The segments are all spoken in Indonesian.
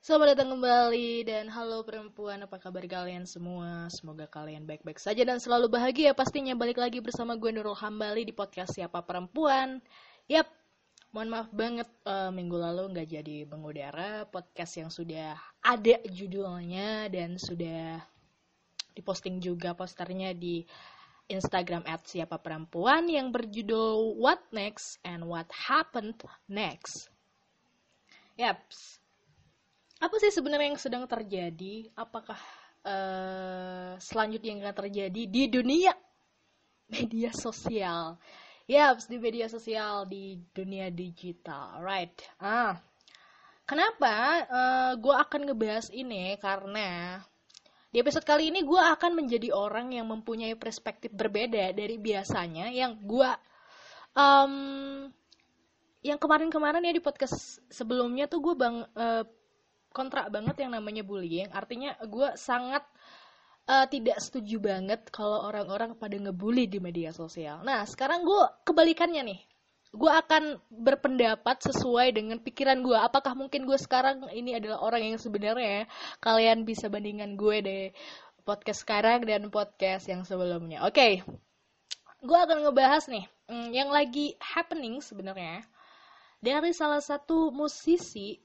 Selamat datang kembali dan halo perempuan, apa kabar kalian semua? Semoga kalian baik-baik saja dan selalu bahagia. Pastinya balik lagi bersama gue Nurul Hambali di podcast Siapa Perempuan. Yap, mohon maaf banget uh, minggu lalu nggak jadi mengudara podcast yang sudah ada judulnya dan sudah diposting juga posternya di Instagram at siapa perempuan yang berjudul What Next and What Happened Next. Yaps, apa sih sebenarnya yang sedang terjadi? Apakah uh, selanjutnya yang akan terjadi di dunia media sosial? Ya, di media sosial di dunia digital, right? Ah, kenapa uh, eh, gue akan ngebahas ini? Karena di episode kali ini gue akan menjadi orang yang mempunyai perspektif berbeda dari biasanya yang gue um, yang kemarin-kemarin ya di podcast sebelumnya tuh gue bang uh, kontrak banget yang namanya bullying. Artinya gue sangat uh, tidak setuju banget kalau orang-orang pada ngebully di media sosial. Nah sekarang gue kebalikannya nih. Gue akan berpendapat sesuai dengan pikiran gue apakah mungkin gue sekarang ini adalah orang yang sebenarnya kalian bisa bandingkan gue deh podcast sekarang dan podcast yang sebelumnya. Oke. Okay. gue akan ngebahas nih hmm, yang lagi happening sebenarnya dari salah satu musisi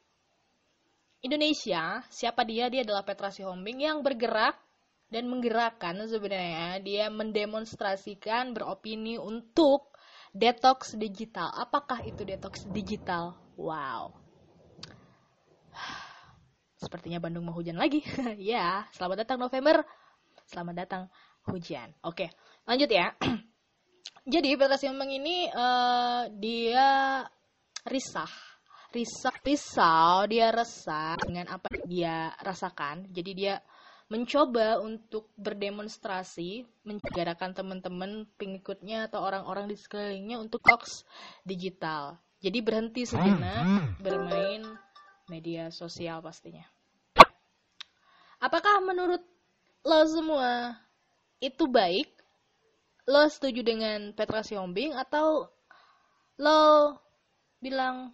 Indonesia, siapa dia? Dia adalah Petra Sihombing yang bergerak dan menggerakkan sebenarnya dia mendemonstrasikan beropini untuk detox digital. Apakah itu detox digital? Wow. Sepertinya Bandung mau hujan lagi. ya, selamat datang November. Selamat datang hujan. Oke, lanjut ya. Jadi Petra Sihombing ini uh, dia risah risau, risau dia resah dengan apa yang dia rasakan. Jadi dia mencoba untuk berdemonstrasi menjarakan teman-teman pengikutnya atau orang-orang di sekelilingnya untuk hoax digital. Jadi berhenti sejenak bermain media sosial pastinya. Apakah menurut lo semua itu baik? Lo setuju dengan Petra Siombing atau lo bilang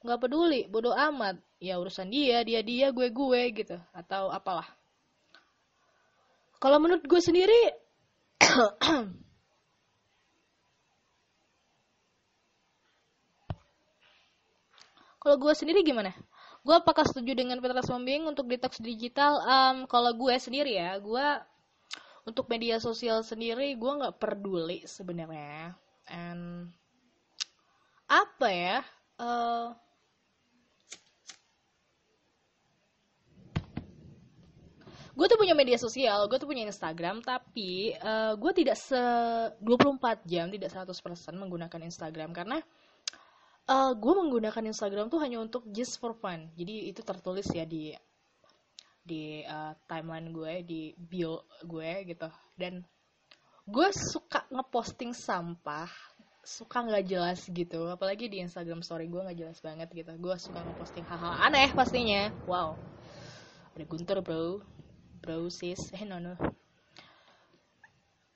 nggak peduli bodoh amat. Ya urusan dia dia dia gue gue gitu. Atau apalah. Kalau menurut gue sendiri kalau gue sendiri gimana? Gue apakah setuju dengan Petra Sombing untuk detox digital? Um, kalau gue sendiri ya gue untuk media sosial sendiri gue nggak peduli sebenarnya. And apa ya? Uh, gue tuh punya media sosial, gue tuh punya Instagram, tapi uh, gue tidak se 24 jam, tidak 100% menggunakan Instagram karena uh, gue menggunakan Instagram tuh hanya untuk just for fun. Jadi itu tertulis ya di di uh, timeline gue, di bio gue gitu. Dan gue suka ngeposting sampah, suka nggak jelas gitu. Apalagi di Instagram story gue nggak jelas banget gitu. Gue suka ngeposting hal-hal aneh pastinya. Wow, ada Guntur bro brosis. Eh no no.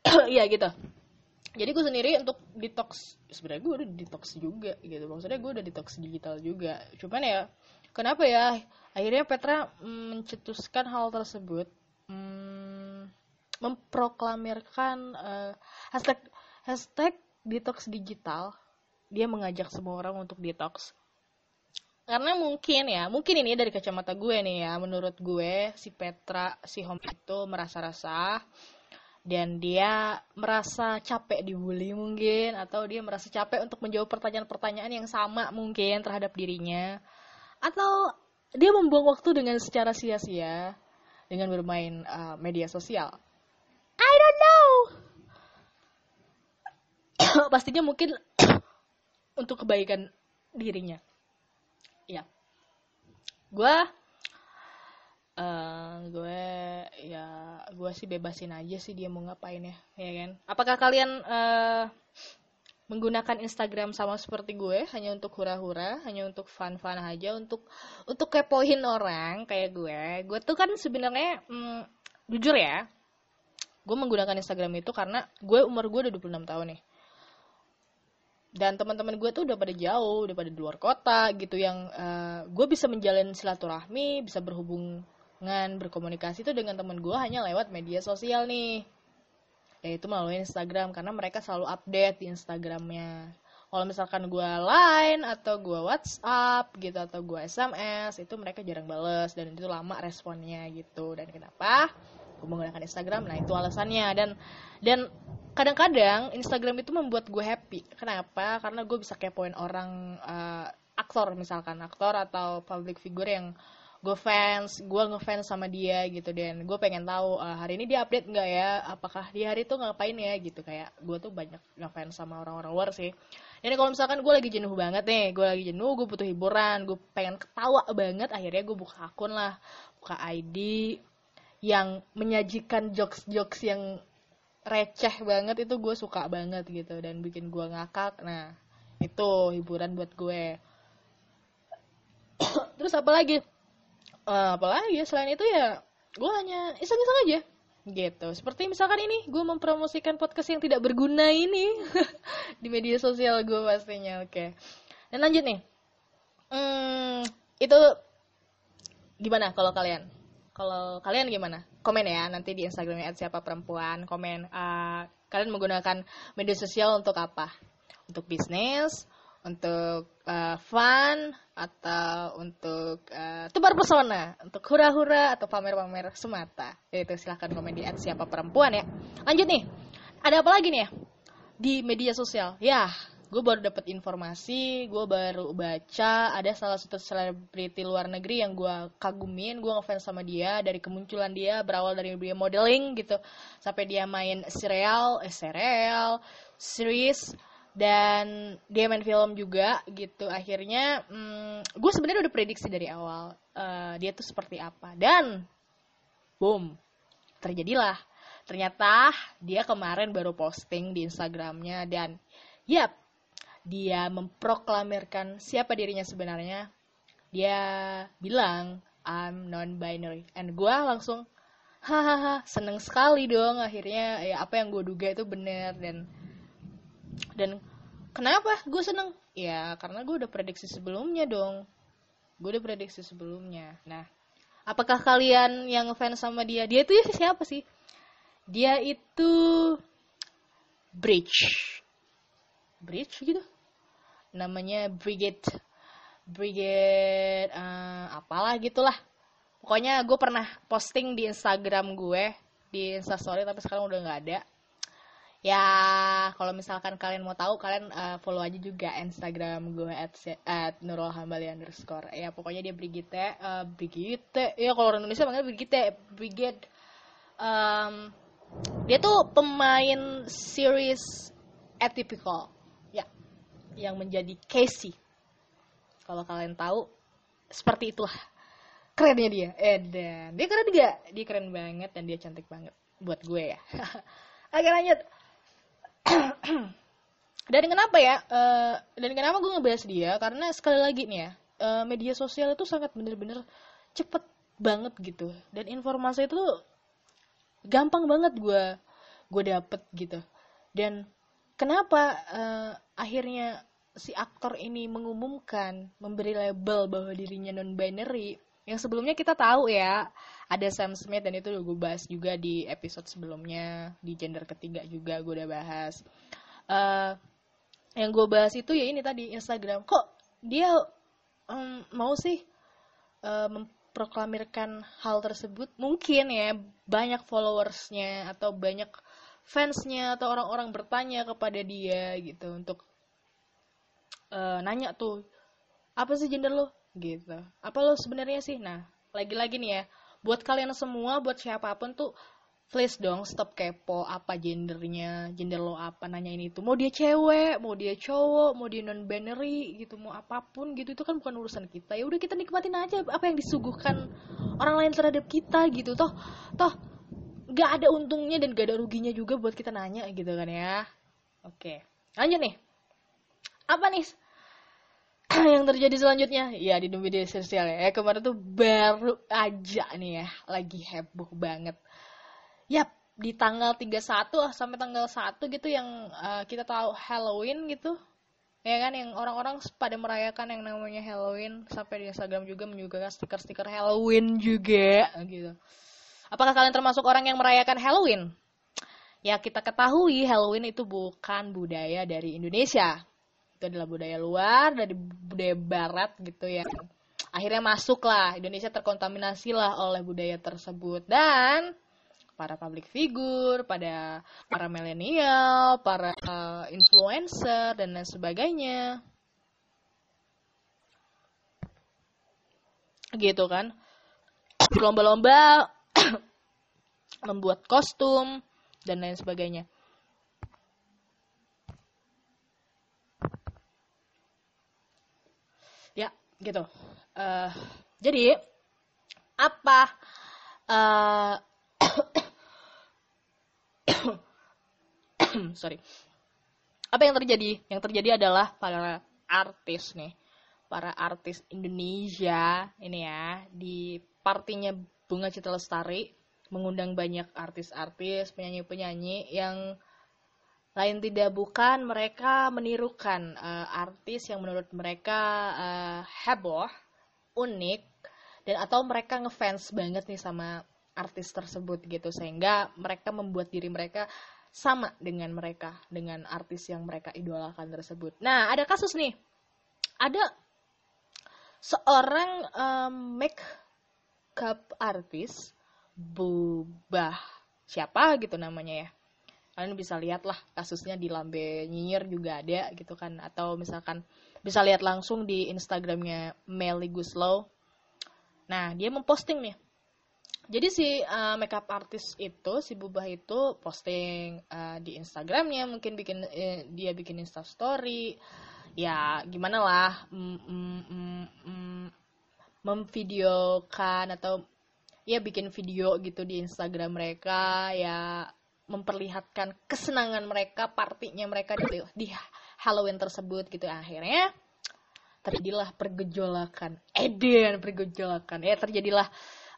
Iya gitu. Jadi gue sendiri untuk detox sebenarnya gue udah detox juga gitu. Maksudnya gue udah detox digital juga. Cuman ya kenapa ya? Akhirnya Petra mm, mencetuskan hal tersebut hmm, memproklamirkan uh, hashtag hashtag detox digital. Dia mengajak semua orang untuk detox karena mungkin ya mungkin ini dari kacamata gue nih ya menurut gue si Petra si Hom itu merasa rasa dan dia merasa capek dibully mungkin atau dia merasa capek untuk menjawab pertanyaan-pertanyaan yang sama mungkin terhadap dirinya. Atau dia membuang waktu dengan secara sia-sia dengan bermain uh, media sosial. I don't know! Pastinya mungkin untuk kebaikan dirinya ya gue uh, gue ya gue sih bebasin aja sih dia mau ngapain ya ya kan? Apakah kalian uh, menggunakan Instagram sama seperti gue hanya untuk hura-hura hanya untuk fun-fun aja untuk untuk kepoin orang kayak gue? Gue tuh kan sebenarnya mm, jujur ya gue menggunakan Instagram itu karena gue umur gue udah 26 tahun nih dan teman-teman gue tuh udah pada jauh udah pada di luar kota gitu yang uh, gue bisa menjalin silaturahmi bisa berhubungan berkomunikasi itu dengan teman gue hanya lewat media sosial nih. Yaitu melalui Instagram karena mereka selalu update di Instagramnya. Kalau misalkan gue line atau gue WhatsApp gitu atau gue SMS itu mereka jarang bales dan itu lama responnya gitu. Dan kenapa gue menggunakan Instagram nah itu alasannya. Dan dan kadang-kadang Instagram itu membuat gue happy. Kenapa? Karena gue bisa kepoin orang uh, aktor misalkan aktor atau public figure yang gue fans gue ngefans sama dia gitu. Dan gue pengen tahu uh, hari ini dia update nggak ya? Apakah di hari itu ngapain ya? Gitu kayak gue tuh banyak ngefans sama orang-orang luar sih. Dan kalau misalkan gue lagi jenuh banget nih gue lagi jenuh gue butuh hiburan gue pengen ketawa banget akhirnya gue buka akun lah buka ID yang menyajikan jokes-jokes yang receh banget itu gue suka banget gitu dan bikin gue ngakak. Nah itu hiburan buat gue. Terus apa lagi? Uh, apa lagi? Selain itu ya gue hanya iseng-iseng aja. Gitu. Seperti misalkan ini gue mempromosikan podcast yang tidak berguna ini di media sosial gue pastinya. Oke. Dan lanjut nih. Hmm, itu gimana kalau kalian kalau kalian gimana? Komen ya nanti di Instagramnya siapa perempuan. Komen uh, kalian menggunakan media sosial untuk apa? Untuk bisnis, untuk uh, fun, atau untuk uh, tebar pesona, untuk hura-hura atau pamer-pamer semata. Itu silahkan komen di siapa perempuan ya. Lanjut nih, ada apa lagi nih ya di media sosial? Ya, gue baru dapat informasi gue baru baca ada salah satu selebriti luar negeri yang gue kagumin gue ngefans sama dia dari kemunculan dia berawal dari dia modeling gitu sampai dia main serial eh serial series dan dia main film juga gitu. Akhirnya hmm, gue sebenarnya udah prediksi dari awal uh, dia tuh seperti apa. Dan boom terjadilah. Ternyata dia kemarin baru posting di Instagramnya dan yap dia memproklamirkan siapa dirinya sebenarnya, dia bilang I'm non-binary. And gue langsung hahaha seneng sekali dong akhirnya ya apa yang gue duga itu bener. Dan dan kenapa gue seneng? Ya karena gue udah prediksi sebelumnya dong. Gue udah prediksi sebelumnya. Nah apakah kalian yang fans sama dia dia itu ya siapa sih? Dia itu bridge. Bridge gitu namanya Brigade. Brigade uh, apalah gitulah. Pokoknya gue pernah posting di Instagram gue di Instastory tapi sekarang udah nggak ada. Ya kalau misalkan kalian mau tahu kalian uh, follow aja juga Instagram gue at, at Nurul Hambali underscore. Ya pokoknya dia Brigite uh, Brigite. Ya kalau orang Indonesia manggil Brigite Brigade. Um, dia tuh pemain series atypical yang menjadi Casey. Kalau kalian tahu, seperti itulah kerennya dia. Eh, dan dia keren juga. Dia keren banget dan dia cantik banget buat gue ya. Oke lanjut. dan kenapa ya? Uh, dan kenapa gue ngebahas dia? Karena sekali lagi nih ya, uh, media sosial itu sangat bener-bener cepet banget gitu. Dan informasi itu gampang banget gue gue dapet gitu. Dan kenapa uh, akhirnya si aktor ini mengumumkan memberi label bahwa dirinya non binary yang sebelumnya kita tahu ya ada Sam Smith dan itu gue bahas juga di episode sebelumnya di gender ketiga juga gue udah bahas. Uh, yang gue bahas itu ya ini tadi Instagram. Kok dia um, mau sih uh, memproklamirkan hal tersebut? Mungkin ya banyak followersnya atau banyak fansnya atau orang-orang bertanya kepada dia gitu untuk uh, nanya tuh apa sih gender lo? Gitu. Apa lo sebenarnya sih? Nah lagi-lagi nih ya buat kalian semua buat siapa pun tuh please dong stop kepo apa gendernya gender lo apa nanya ini tuh mau dia cewek mau dia cowok mau dia non binary gitu mau apa pun gitu itu kan bukan urusan kita. Ya udah kita nikmatin aja apa yang disuguhkan orang lain terhadap kita gitu. Toh toh gak ada untungnya dan gak ada ruginya juga buat kita nanya gitu kan ya. Oke lanjut nih. Apa nih yang terjadi selanjutnya. Ya di media sosial ya. Kemarin tuh baru aja nih ya lagi heboh banget. Yap di tanggal 31 sampai tanggal 1 gitu yang uh, kita tahu Halloween gitu. Ya kan yang orang-orang pada merayakan yang namanya Halloween. Sampai di Instagram juga menyuguhkan stiker-stiker Halloween juga gitu. Apakah kalian termasuk orang yang merayakan Halloween? Ya kita ketahui Halloween itu bukan budaya dari Indonesia itu adalah budaya luar dari budaya barat gitu ya akhirnya masuklah Indonesia terkontaminasi lah oleh budaya tersebut dan para public figure, pada para milenial, para uh, influencer dan lain sebagainya. Gitu kan. Lomba-lomba membuat kostum dan lain sebagainya. Ya, gitu. Uh, jadi apa uh, sorry apa yang terjadi yang terjadi adalah para artis nih para artis Indonesia ini ya di partinya Bunga Citra Lestari mengundang banyak artis-artis penyanyi-penyanyi yang lain tidak bukan mereka menirukan uh, artis yang menurut mereka uh, heboh unik dan atau mereka ngefans banget nih sama artis tersebut gitu sehingga mereka membuat diri mereka sama dengan mereka dengan artis yang mereka idolakan tersebut. Nah, ada kasus nih. Ada seorang um, makeup artis Bubah siapa gitu namanya ya. Kalian bisa lihat lah kasusnya di Lambe Nyinyir juga ada gitu kan. Atau misalkan bisa lihat langsung di Instagramnya Melly Guslow. Nah, dia memposting nih. Jadi si uh, makeup artist itu si Bubah itu posting uh, di Instagramnya mungkin bikin eh, dia bikin Insta Story. Ya gimana lah mm, mm, mm, mm, memvideokan atau ya bikin video gitu di Instagram mereka ya memperlihatkan kesenangan mereka partinya mereka di, di Halloween tersebut gitu akhirnya terjadilah pergejolakan Eden pergejolakan ya terjadilah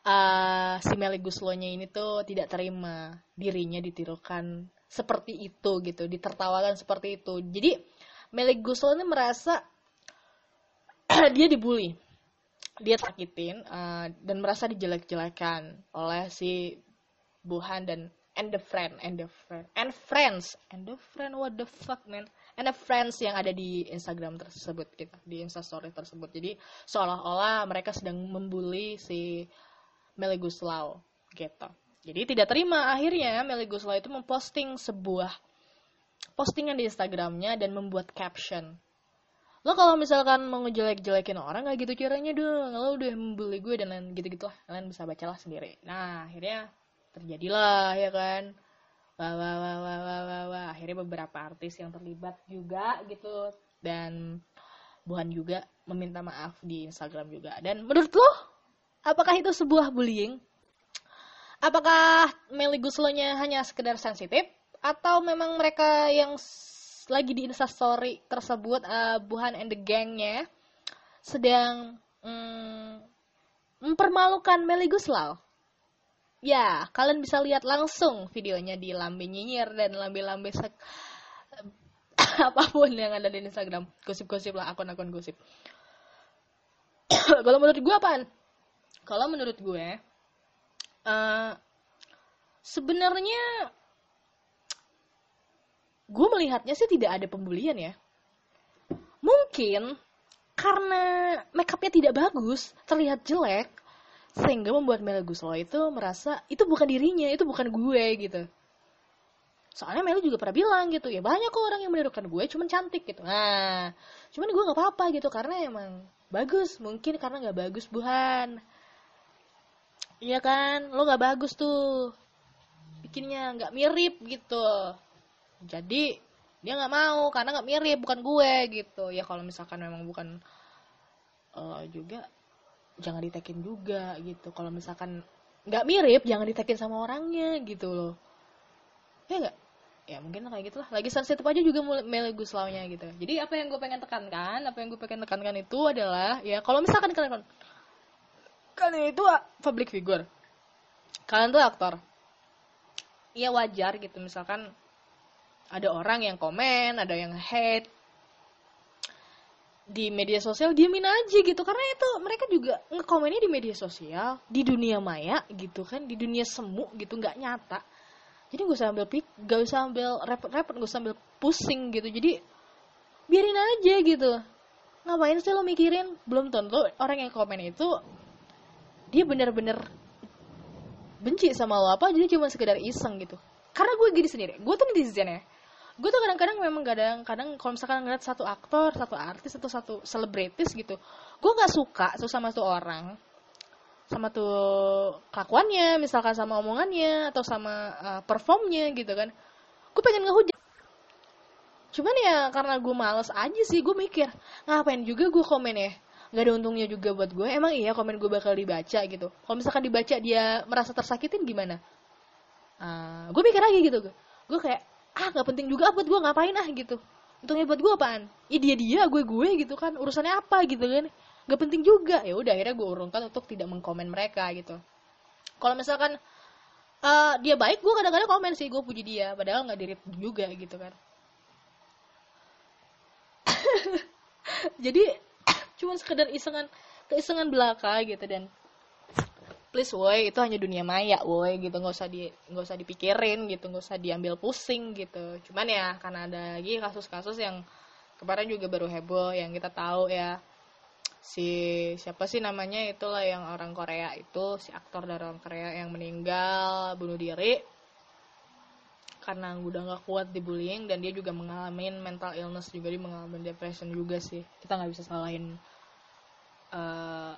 uh, si Melly Guslonya ini tuh tidak terima dirinya ditirukan seperti itu gitu, ditertawakan seperti itu. Jadi Melly Guslo merasa dia dibully, dia sakitin uh, dan merasa dijelek-jelekan oleh si Buhan dan and the friend and the friend and friends and the friend what the fuck man and the friends yang ada di Instagram tersebut gitu di Instastory tersebut jadi seolah-olah mereka sedang membuli si Meli Guslau gitu. Jadi tidak terima akhirnya Meli Guslau itu memposting sebuah postingan di Instagramnya dan membuat caption. Lo kalau misalkan mau ngejelek-jelekin orang nggak gitu caranya dong, lo udah membeli gue dan lain gitu-gitu lah, kalian bisa bacalah sendiri. Nah akhirnya terjadilah ya kan, wah wah wah wah wah wah, wah. akhirnya beberapa artis yang terlibat juga gitu dan Buhan juga meminta maaf di Instagram juga. Dan menurut lo Apakah itu sebuah bullying? Apakah Meli Guslonya hanya sekedar sensitif? Atau memang mereka yang lagi di instastory tersebut, uh, Buhan and the gangnya, sedang mm, mempermalukan Meli Guslau? Ya, kalian bisa lihat langsung videonya di Lambe Nyinyir dan Lambe-Lambe apa pun yang ada di Instagram. Gosip-gosip lah, akun-akun gosip. Kalau menurut gue apaan? kalau menurut gue uh, sebenarnya gue melihatnya sih tidak ada pembulian ya mungkin karena makeupnya tidak bagus terlihat jelek sehingga membuat Mel Guslo itu merasa itu bukan dirinya itu bukan gue gitu. Soalnya Mel juga pernah bilang gitu ya banyak kok orang yang menirukan gue cuman cantik gitu. Nah cuman gue nggak apa-apa gitu karena emang bagus mungkin karena nggak bagus buhan. Iya kan, lo gak bagus tuh. Bikinnya nggak mirip gitu. Jadi dia nggak mau karena nggak mirip, bukan gue gitu. Ya kalau misalkan memang bukan uh, juga jangan ditekin juga gitu. Kalau misalkan nggak mirip, jangan ditekin sama orangnya gitu loh. Ya nggak? Ya mungkin kayak gitu lah. Lagi sensitif aja juga Meli Guslaunya gitu. Jadi apa yang gue pengen tekankan, apa yang gue pengen tekankan itu adalah ya kalau misalkan kalian kalian itu public figure kalian tuh aktor ya wajar gitu misalkan ada orang yang komen ada yang hate di media sosial diamin aja gitu. Karena itu mereka juga ngekomennya di media sosial di dunia maya gitu kan di dunia semu gitu nggak nyata. Jadi gue usah ambil pik gak usah ambil repot-repot gue usah ambil pusing gitu. Jadi biarin aja gitu. Ngapain sih lo mikirin? Belum tentu orang yang komen itu dia bener-bener benci sama lo apa jadi cuma sekedar iseng gitu. Karena gue gini sendiri gue tuh netizen ya gue tuh kadang-kadang memang kadang-kadang kalau misalkan ngeliat satu aktor satu artis atau satu selebritis gitu gue nggak suka tuh sama tuh orang sama tuh kelakuannya misalkan sama omongannya atau sama uh, performnya gitu kan. Gue pengen ngehujat. Cuman ya karena gue males aja sih gue mikir ngapain juga gue komen ya? Nggak ada untungnya juga buat gue emang iya komen gue bakal dibaca gitu. Kalau misalkan dibaca dia merasa tersakitin gimana? Uh, gue mikir lagi gitu. Gue kayak ah nggak penting juga buat gue ngapain ah gitu. Untungnya buat gue apaan? Ih dia dia gue gue gitu kan. Urusannya apa gitu kan. Nggak penting juga. Ya udah akhirnya gue urungkan untuk tidak mengkomen mereka gitu. Kalau misalkan uh, dia baik gue kadang-kadang komen sih gue puji dia. Padahal nggak dirit juga gitu kan. Jadi cuma sekedar isengan keisengan belaka gitu. Dan please woi itu hanya dunia maya woi gitu. Nggak usah di nggak usah dipikirin gitu. Nggak usah diambil pusing gitu. Cuman ya karena ada lagi kasus-kasus yang kemarin juga baru heboh yang kita tahu ya. Si siapa sih namanya itulah yang orang Korea itu si aktor dari orang Korea yang meninggal bunuh diri. Karena udah nggak kuat dibullying dan dia juga mengalami mental illness juga dia mengalami depression juga sih. Kita nggak bisa salahin uh,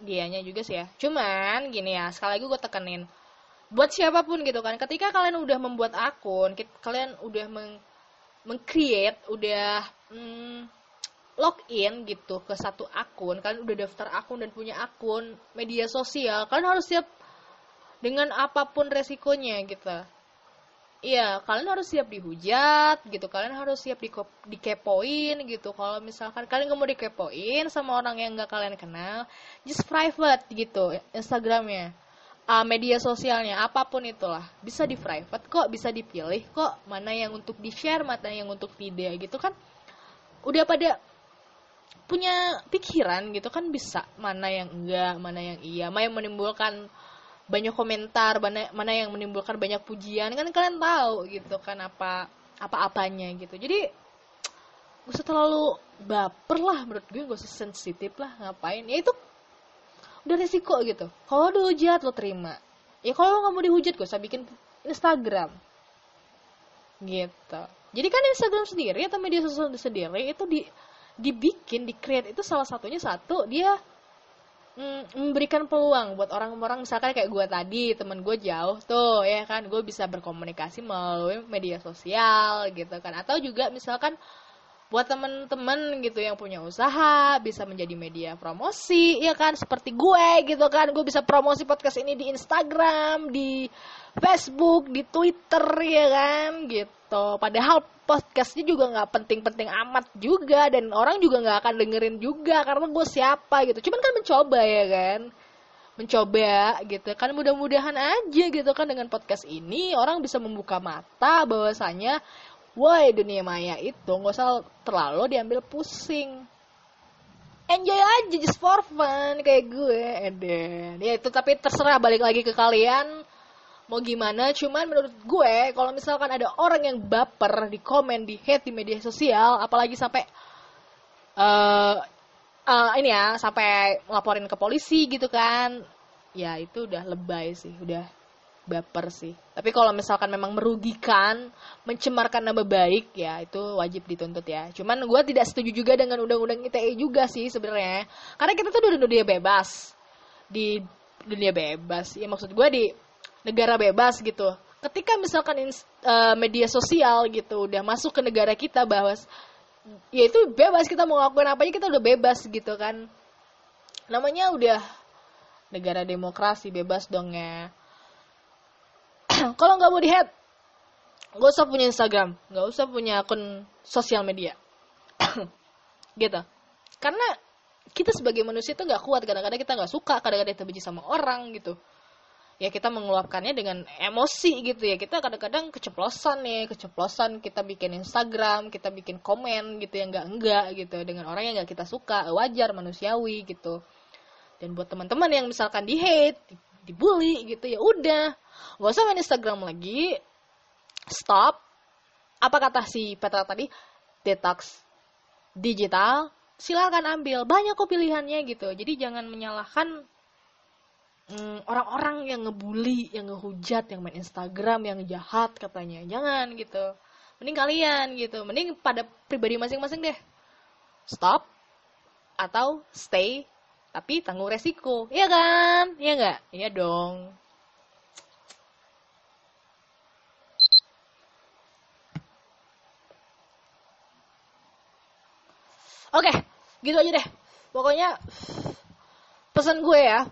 dianya juga sih ya. Cuman gini ya sekali lagi gue tekenin. Buat siapa pun gitu kan ketika kalian udah membuat akun kalian udah meng mengcreate udah mm, login gitu ke satu akun kalian udah daftar akun dan punya akun media sosial kalian harus siap dengan apa pun resikonya gitu Iya, kalian harus siap dihujat gitu. Kalian harus siap di dikepoin gitu. Kalau misalkan kalian nggak mau dikepoin sama orang yang nggak kalian kenal, just private gitu Instagramnya, uh, media sosialnya, apa pun itulah, bisa di private kok, bisa dipilih kok mana yang untuk di share, mana yang untuk tidak gitu kan. Udah pada punya pikiran gitu kan bisa mana yang enggak, mana yang iya, mana yang menimbulkan banyak komentar mana mana yang menimbulkan banyak pujian. Kan kalian tahu gitu kan apa apa apanya gitu. Jadi gak usah terlalu baper lah menurut gue gak usah sensitif lah ngapain. Ya itu udah resiko gitu. Kalau dihujat lo terima. Ya kalau nggak mau dihujat gak usah bikin Instagram. Gitu. Jadi kan Instagram sendiri atau media sosial sendiri itu di dibikin di create itu salah satunya satu dia mm, memberikan peluang buat orang-orang misalkan kayak gue tadi temen gue jauh tuh ya kan. Gue bisa berkomunikasi melalui media sosial gitu kan. Atau juga misalkan buat temen-temen gitu yang punya usaha bisa menjadi media promosi ya kan? Seperti gue gitu kan. Gue bisa promosi podcast ini di Instagram di Facebook di Twitter ya kan? Gitu. Padahal podcastnya juga nggak penting-penting amat juga dan orang juga nggak akan dengerin juga karena gue siapa gitu. Cuman kan mencoba ya kan? Mencoba gitu kan. Mudah-mudahan aja gitu kan dengan podcast ini orang bisa membuka mata bahwasanya woi dunia maya itu nggak usah terlalu diambil pusing. Enjoy aja just for fun kayak gue dan ya itu tapi terserah balik lagi ke kalian. Mau gimana cuman menurut gue kalau misalkan ada orang yang baper di komen di hate di media sosial apalagi sampai uh, uh, ini ya sampai ngelaporin ke polisi gitu kan ya itu udah lebay sih udah baper sih. Tapi kalau misalkan memang merugikan mencemarkan nama baik ya itu wajib dituntut ya. Cuman gue tidak setuju juga dengan undang-undang ITE juga sih sebenarnya. Karena kita tuh udah dunia bebas. Di dunia bebas. Ya maksud gue di negara bebas gitu. Ketika misalkan uh, media sosial gitu udah masuk ke negara kita bahwa ya itu bebas kita mau ngelakuin apa aja kita udah bebas gitu kan. Namanya udah negara demokrasi bebas dong ya kalau nggak mau dihead nggak usah punya Instagram nggak usah punya akun sosial media. Gitu. Karena kita sebagai manusia tuh nggak kuat kadang-kadang kita nggak suka kadang-kadang kita benci sama orang gitu. Ya kita mengeluapkannya dengan emosi gitu ya. Kita kadang-kadang keceplosan nih keceplosan kita bikin Instagram kita bikin komen gitu yang enggak enggak gitu. Dengan orang yang enggak kita suka wajar manusiawi gitu. Dan buat teman-teman yang misalkan di hate dibully gitu ya udah nggak usah main Instagram lagi stop apa kata si Petra tadi detox digital silakan ambil banyak kok pilihannya gitu jadi jangan menyalahkan Hmm, orang-orang yang ngebully, yang ngehujat, yang main Instagram, yang jahat katanya. Jangan gitu. Mending kalian gitu. Mending pada pribadi masing-masing deh. Stop atau stay tapi tanggung resiko. Iya kan? Iya nggak? Iya dong. Oke, gitu aja deh. Pokoknya pesan gue ya,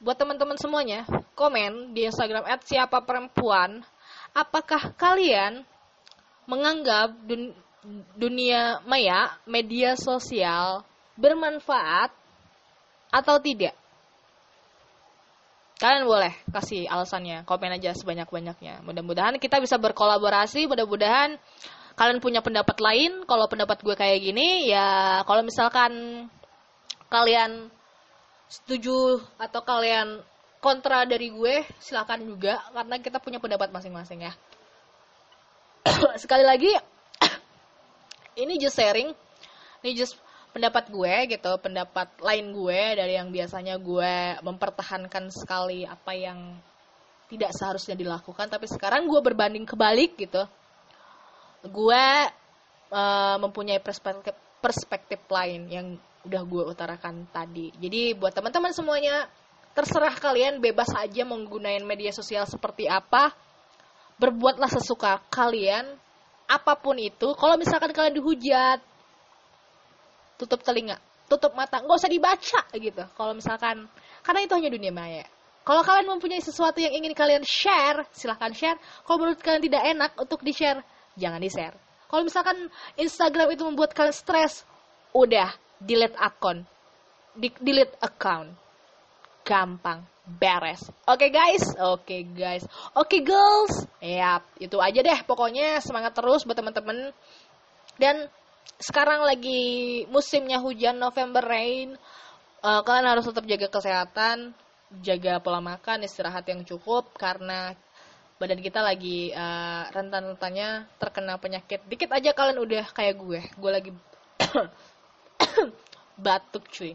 buat teman-teman semuanya, komen di Instagram at siapa perempuan, apakah kalian menganggap dun dunia maya, media sosial bermanfaat atau tidak? Kalian boleh kasih alasannya, komen aja sebanyak-banyaknya. Mudah-mudahan kita bisa berkolaborasi, mudah-mudahan kalian punya pendapat lain. Kalau pendapat gue kayak gini, ya kalau misalkan kalian setuju atau kalian kontra dari gue silakan juga karena kita punya pendapat masing-masing ya sekali lagi ini just sharing ini just pendapat gue gitu pendapat lain gue dari yang biasanya gue mempertahankan sekali apa yang tidak seharusnya dilakukan tapi sekarang gue berbanding kebalik gitu gue uh, mempunyai perspektif perspektif lain yang udah gue utarakan tadi. Jadi buat teman-teman semuanya, terserah kalian bebas aja menggunakan media sosial seperti apa. Berbuatlah sesuka kalian, apa pun itu. Kalau misalkan kalian dihujat, tutup telinga, tutup mata, nggak usah dibaca gitu. Kalau misalkan, karena itu hanya dunia maya. Kalau kalian mempunyai sesuatu yang ingin kalian share, silahkan share. Kalau menurut kalian tidak enak untuk di-share, jangan di-share. Kalau misalkan Instagram itu membuat kalian stres, udah delete akun, di delete account. Gampang, beres. Oke okay, guys, oke okay, guys, oke okay, girls. Ya, itu aja deh. Pokoknya semangat terus buat teman-teman. Dan sekarang lagi musimnya hujan November rain. Uh, kalian harus tetap jaga kesehatan, jaga pola makan, istirahat yang cukup karena badan kita lagi uh, rentan-rentannya terkena penyakit. Dikit aja kalian udah kayak gue. Gue lagi batuk cuy.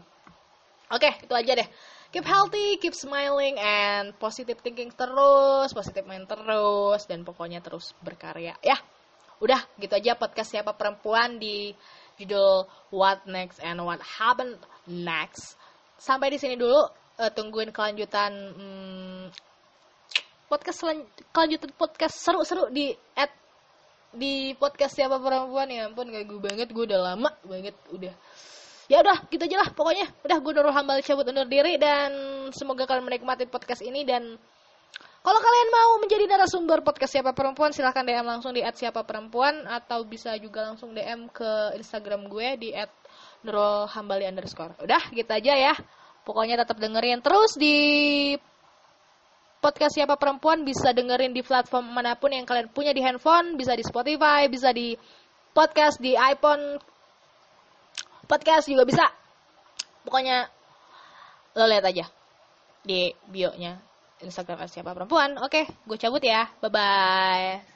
Oke, okay, itu aja deh. Keep healthy, keep smiling, and positive thinking terus, positive mind terus, dan pokoknya terus berkarya. Ya, udah gitu aja podcast siapa perempuan di judul What Next and What Happened Next. Sampai di sini dulu. Uh, tungguin kelanjutan hmm, podcast kelanjutan podcast seru-seru di at di podcast siapa perempuan ya ampun gak gue banget gue udah lama banget udah ya udah gitu aja lah pokoknya udah gue Nurul Hambal cabut undur diri dan semoga kalian menikmati podcast ini dan kalau kalian mau menjadi narasumber podcast siapa perempuan silahkan DM langsung di at siapa perempuan atau bisa juga langsung DM ke Instagram gue di at Nurul Hambali underscore. Udah gitu aja ya. Pokoknya tetap dengerin terus di podcast siapa perempuan bisa dengerin di platform mana pun yang kalian punya di handphone bisa di Spotify bisa di podcast di iPhone. Podcast juga bisa. Pokoknya lo lihat aja di bio Instagram siapa perempuan? Oke gue cabut ya. Bye bye